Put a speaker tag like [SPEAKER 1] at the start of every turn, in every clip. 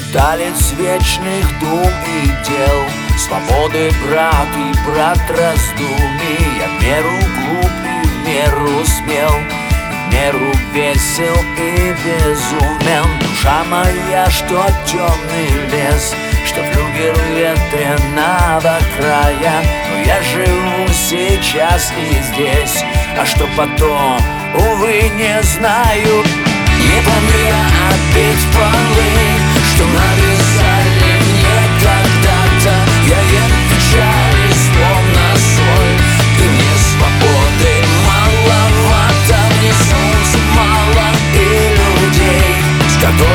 [SPEAKER 1] Сталец вечных дум и дел Свободы брат и брат раздумий. Я в меру глуп и в меру смел В меру весел и безумен. Душа моя, что темный лес Что флюгер ветреного края. Но я живу сейчас и здесь А что потом, увы, не знаю. Не помню я опять людей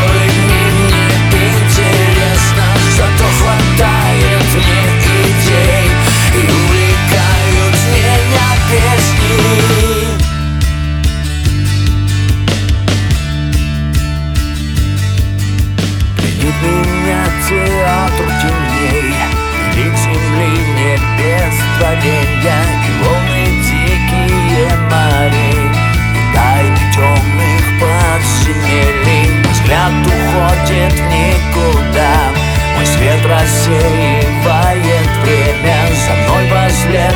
[SPEAKER 1] рассеивает время. За мной возле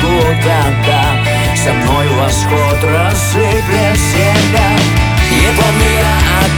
[SPEAKER 1] куда-то. Со мной восход рассыплет себя Не помню я